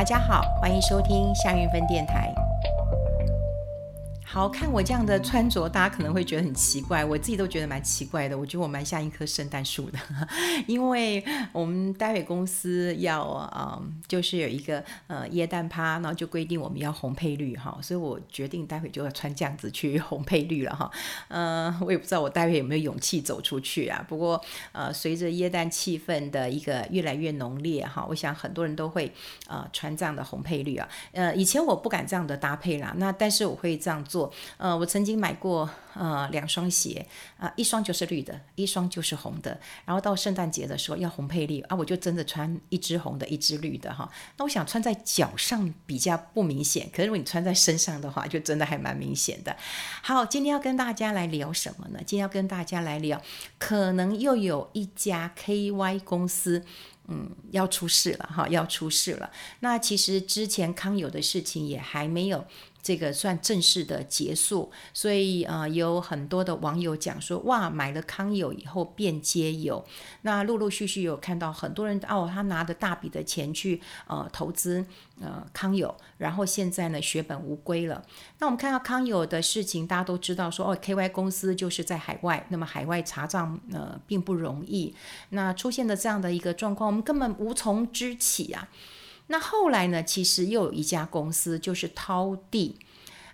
大家好，欢迎收听夏韵芬电台。好，看我这样的穿着，大家可能会觉得很奇怪，我自己都觉得蛮奇怪的。我觉得我蛮像一棵圣诞树的，因为我们待会公司要啊、呃，就是有一个呃耶诞趴，然后就规定我们要红配绿哈，所以我决定待会就要穿这样子去 红配绿了哈。嗯、呃，我也不知道我待会有没有勇气走出去啊。不过呃，随着耶诞气氛的一个越来越浓烈哈，我想很多人都会呃穿这样的红配绿啊。呃，以前我不敢这样的搭配啦，那但是我会这样做。呃，我曾经买过呃两双鞋啊，一双就是绿的，一双就是红的。然后到圣诞节的时候要红配绿啊，我就真的穿一只红的，一只绿的哈。那我想穿在脚上比较不明显，可是如果你穿在身上的话，就真的还蛮明显的。好，今天要跟大家来聊什么呢？今天要跟大家来聊，可能又有一家 KY 公司，嗯，要出事了哈，要出事了。那其实之前康友的事情也还没有。这个算正式的结束，所以呃，有有很多的网友讲说，哇，买了康友以后变街友。那陆陆续续有看到很多人哦，他拿着大笔的钱去呃投资呃康友，然后现在呢血本无归了。那我们看到康友的事情，大家都知道说哦，KY 公司就是在海外，那么海外查账呃并不容易，那出现的这样的一个状况，我们根本无从知起啊。那后来呢？其实又有一家公司，就是滔地。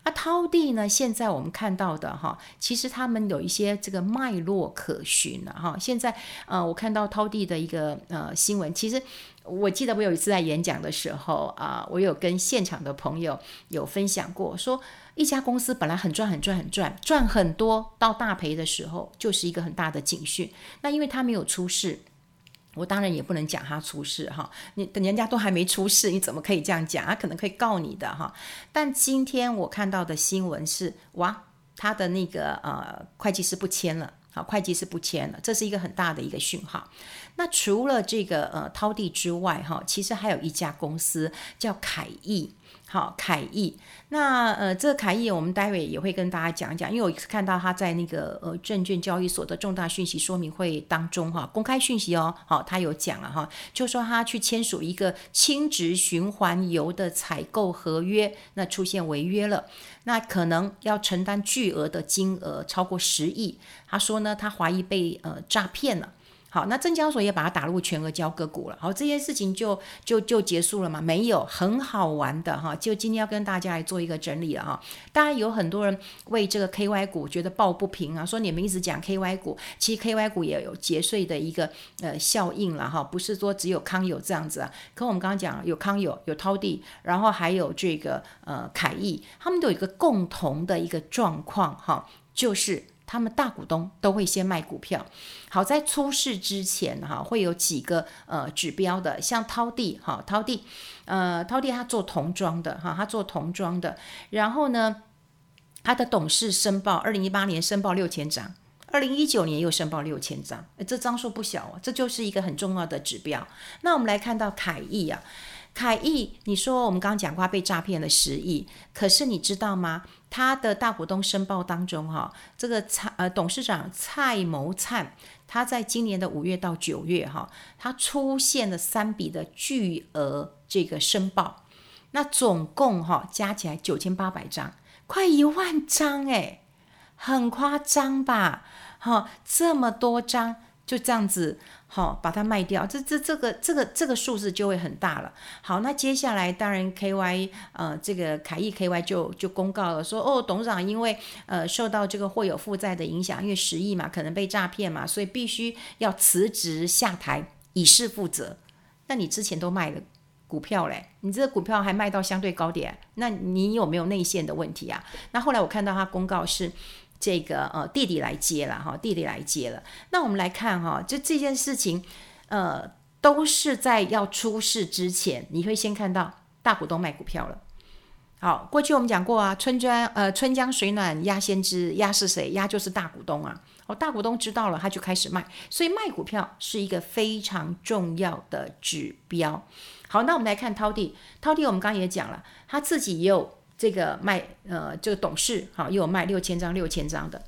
那滔地呢？现在我们看到的哈，其实他们有一些这个脉络可循了哈。现在呃，我看到滔地的一个呃新闻，其实我记得我有一次在演讲的时候啊、我有跟现场的朋友有分享过，说一家公司本来很赚很赚很赚，赚很多，到大赔的时候，就是一个很大的警讯。那因为他没有出事。我当然也不能讲他出事哈，你等人家都还没出事，你怎么可以这样讲？他可能可以告你的哈。但今天我看到的新闻是，哇，他的那个呃会计师不签了，好，会计师不签了，这是一个很大的一个讯号。那除了这个呃滔地之外哈，其实还有一家公司叫凯翼。好，凯翼，那呃，这个凯翼我们待会也会跟大家讲一讲，因为我看到他在那个呃证券交易所的重大讯息说明会当中哈，公开讯息哦，好，他有讲了哈，就说他去签署一个轻质循环油的采购合约，那出现违约了，那可能要承担巨额的金额，超过十亿，他说呢，他怀疑被呃诈骗了。好，那证交所也把它打入全额交割股了。好，这件事情就就就结束了吗？没有，很好玩的哈。就今天要跟大家来做一个整理了哈。当然有很多人为这个 KY 股觉得抱不平啊，说你们一直讲 KY 股，其实 KY 股也有节税的一个呃效应了哈，不是说只有康友这样子啊。可我们刚刚讲有康友，有滔地，然后还有这个呃凯翼，他们都有一个共同的一个状况哈，就是。他们大股东都会先卖股票，好，在出事之前哈，会有几个呃指标的，像滔地哈，滔地，呃，滔地他做童装的哈，他做童装的，然后呢，他的董事申报，二零一八年申报六千张，二零一九年又申报六千张，这张数不小哦，这就是一个很重要的指标。那我们来看到凯翼啊。凯翼，你说我们刚刚讲过被诈骗了十亿，可是你知道吗？他的大股东申报当中，哈，这个蔡呃董事长蔡谋灿，他在今年的五月到九月，哈，他出现了三笔的巨额这个申报，那总共哈加起来九千八百张，快一万张诶，很夸张吧？哈，这么多张。就这样子，好、把它卖掉，这这这个这个这个数字就会很大了。好，那接下来当然 KY 呃这个凯翼 KY 就就公告了说，哦，董事长因为呃受到这个或有负债的影响，因为十亿嘛，可能被诈骗嘛，所以必须要辞职下台以示负责。那你之前都卖了股票嘞，你这个股票还卖到相对高点，那你有没有内线的问题啊？那后来我看到他公告是。这个呃弟弟来接了哈，弟弟来接了。那我们来看哈，就这件事情，呃，都是在要出事之前，你会先看到大股东卖股票了。好，过去我们讲过啊，春江呃春江水暖鸭先知，鸭是谁？鸭就是大股东啊。哦，大股东知道了，他就开始卖，所以卖股票是一个非常重要的指标。好，那我们来看涛弟，涛弟我们刚刚也讲了，他自己也有。这个卖呃，这个董事好，又有卖六千张六千张的。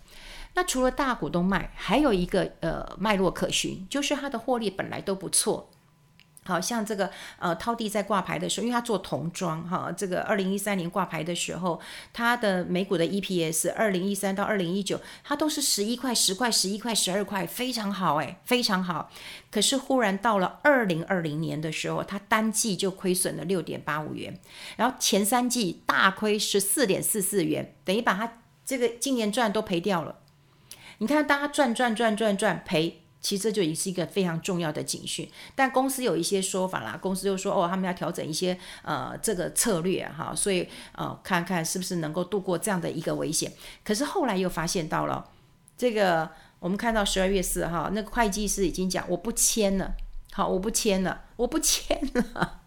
那除了大股东卖，还有一个呃脉络可循，就是它的获利本来都不错。好像这个呃，滔地在挂牌的时候，因为他做童装哈，这个二零一三年挂牌的时候，它的美股的 EPS，二零一三到二零一九，它都是十一块、十块、十一块、十二块，非常好哎，非常好。可是忽然到了二零二零年的时候，它单季就亏损了六点八五元，然后前三季大亏十四点四四元，等于把它这个今年赚都赔掉了。你看，大家赚赚赚赚赚赔。其实这就已是一个非常重要的警讯，但公司有一些说法啦，公司就说哦，他们要调整一些呃这个策略哈，所以呃看看是不是能够度过这样的一个危险。可是后来又发现到了这个，我们看到十二月四号那个会计师已经讲我不签了，好，我不签了，我不签了。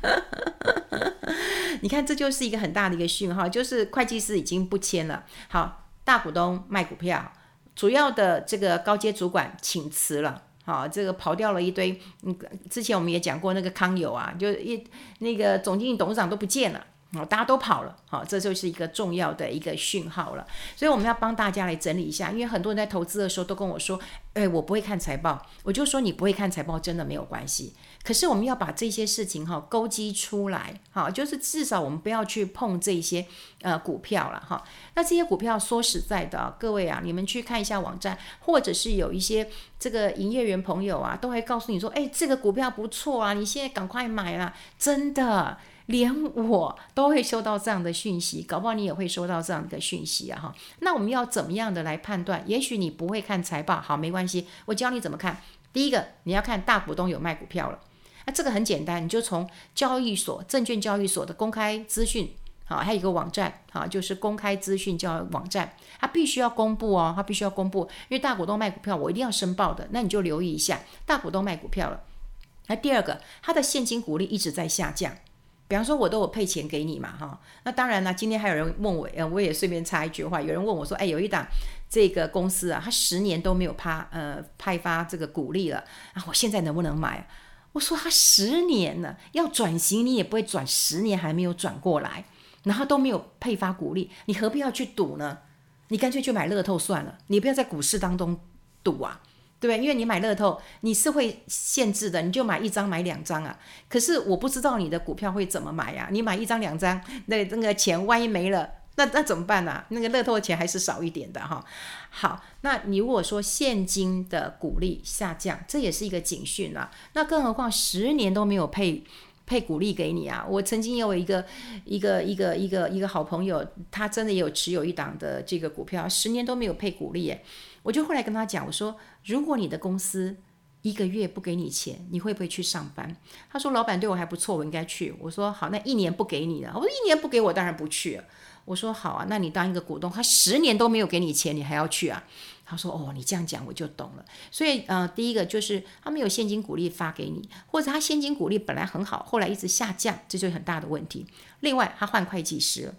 你看这就是一个很大的一个讯号，就是会计师已经不签了。好，大股东卖股票。主要的这个高阶主管请辞了，好，这个跑掉了一堆。嗯，之前我们也讲过那个康友啊，就一那个总经理、董事长都不见了，哦，大家都跑了，好，这就是一个重要的一个讯号了。所以我们要帮大家来整理一下，因为很多人在投资的时候都跟我说，哎，我不会看财报，我就说你不会看财报真的没有关系。可是我们要把这些事情哈勾稽出来，哈，就是至少我们不要去碰这些呃股票了哈。那这些股票说实在的，各位啊，你们去看一下网站，或者是有一些这个营业员朋友啊，都会告诉你说，哎，这个股票不错啊，你现在赶快买啦。真的，连我都会收到这样的讯息，搞不好你也会收到这样的讯息啊哈。那我们要怎么样的来判断？也许你不会看财报，好，没关系，我教你怎么看。第一个，你要看大股东有卖股票了。那这个很简单，你就从交易所、证券交易所的公开资讯，好，还有一个网站，好，就是公开资讯交易网站，它必须要公布哦，它必须要公布，因为大股东卖股票，我一定要申报的，那你就留意一下，大股东卖股票了。那第二个，它的现金股利一直在下降，比方说我都有配钱给你嘛，哈，那当然了，今天还有人问我，呃，我也顺便插一句话，有人问我说，哎，有一档这个公司啊，它十年都没有派呃派发这个股利了，啊，我现在能不能买？我说他十年了，要转型你也不会转十年还没有转过来，然后都没有配发股利，你何必要去赌呢？你干脆去买乐透算了，你不要在股市当中赌啊，对？因为你买乐透你是会限制的，你就买一张买两张啊。可是我不知道你的股票会怎么买呀？你买一张两张，那那个钱万一没了。那那怎么办呢、那个乐透的钱还是少一点的哈。好，那你如果说现金的股利下降，这也是一个警讯啊。那更何况十年都没有配配股利给你啊。我曾经有一个一个一个一个一个好朋友，他真的也有持有一档的这个股票，十年都没有配股利耶。我就后来跟他讲，我说如果你的公司一个月不给你钱，你会不会去上班？他说老板对我还不错，我应该去。我说好，那一年不给你了。我说一年不给我，当然不去。我说好啊，那你当一个股东，他十年都没有给你钱，你还要去啊？他说哦，你这样讲我就懂了。所以呃，第一个就是他没有现金股利发给你，或者他现金股利本来很好，后来一直下降，这就很大的问题。另外，他换会计师，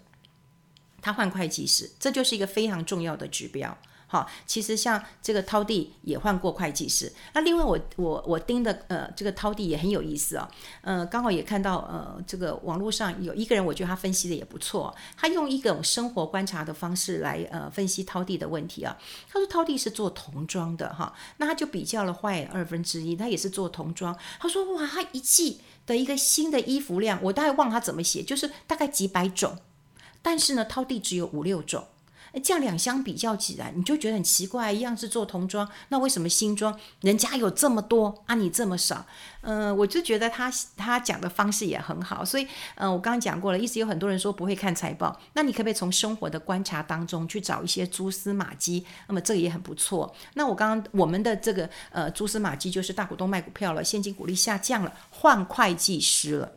他换会计师，这就是一个非常重要的指标。好，其实像这个滔地也换过会计师。那另外我我我盯的呃这个滔地也很有意思啊、哦，呃刚好也看到呃这个网络上有一个人，我觉得他分析的也不错，他用一种生活观察的方式来呃分析滔地的问题啊。他说滔地是做童装的哈，那他就比较了坏二分之一，他也是做童装。他说哇，他一季的一个新的衣服量，我大概忘他怎么写，就是大概几百种，但是呢滔地只有五六种。这样两相比较起来，你就觉得很奇怪，一样是做童装，那为什么新装人家有这么多啊，你这么少？嗯、我就觉得他他讲的方式也很好，所以，嗯、我刚刚讲过了，一直有很多人说不会看财报，那你可不可以从生活的观察当中去找一些蛛丝马迹？那么这个也很不错。那我刚刚我们的这个呃蛛丝马迹就是大股东卖股票了，现金股利下降了，换会计师了，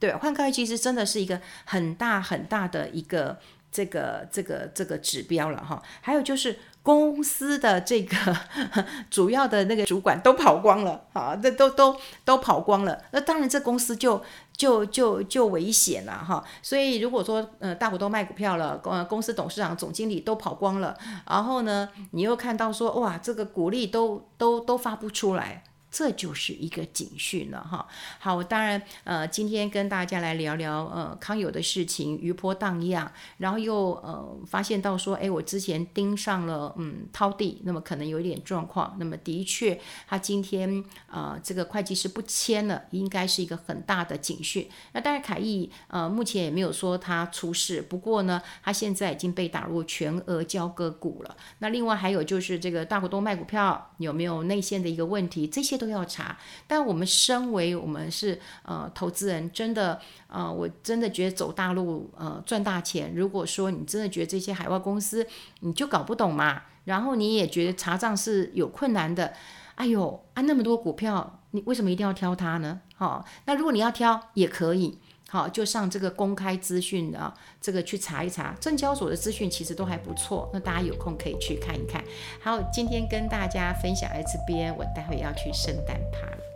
对，换会计师真的是一个很大很大的一个。这个这个这个指标了哈，还有就是公司的这个 主要的那个主管都跑光了啊，这都都都跑光了，那当然这公司就就就就危险了哈。所以如果说呃大股东卖股票了，公公司董事长、总经理都跑光了，然后呢，你又看到说哇，这个股利都都都发不出来。这就是一个警讯了哈。好，我当然呃，今天跟大家来聊聊呃康友的事情，余波荡漾，然后又呃发现到说，哎，我之前盯上了嗯涛地，那么可能有一点状况，那么的确他今天呃这个会计师不签了，应该是一个很大的警讯。那当然凯毅呃目前也没有说他出事，不过呢，他现在已经被打入全额交割股了。那另外还有就是这个大股东卖股票有没有内线的一个问题，这些都要查。但我们身为我们是呃投资人，真的呃，我真的觉得走大路呃赚大钱。如果说你真的觉得这些海外公司你就搞不懂嘛，然后你也觉得查账是有困难的，哎呦，啊那么多股票，你为什么一定要挑它呢？好、那如果你要挑也可以。好，就上这个公开资讯啊，这个去查一查，证交所的资讯其实都还不错，那大家有空可以去看一看。好，今天跟大家分享在这边，我待会要去圣诞趴了。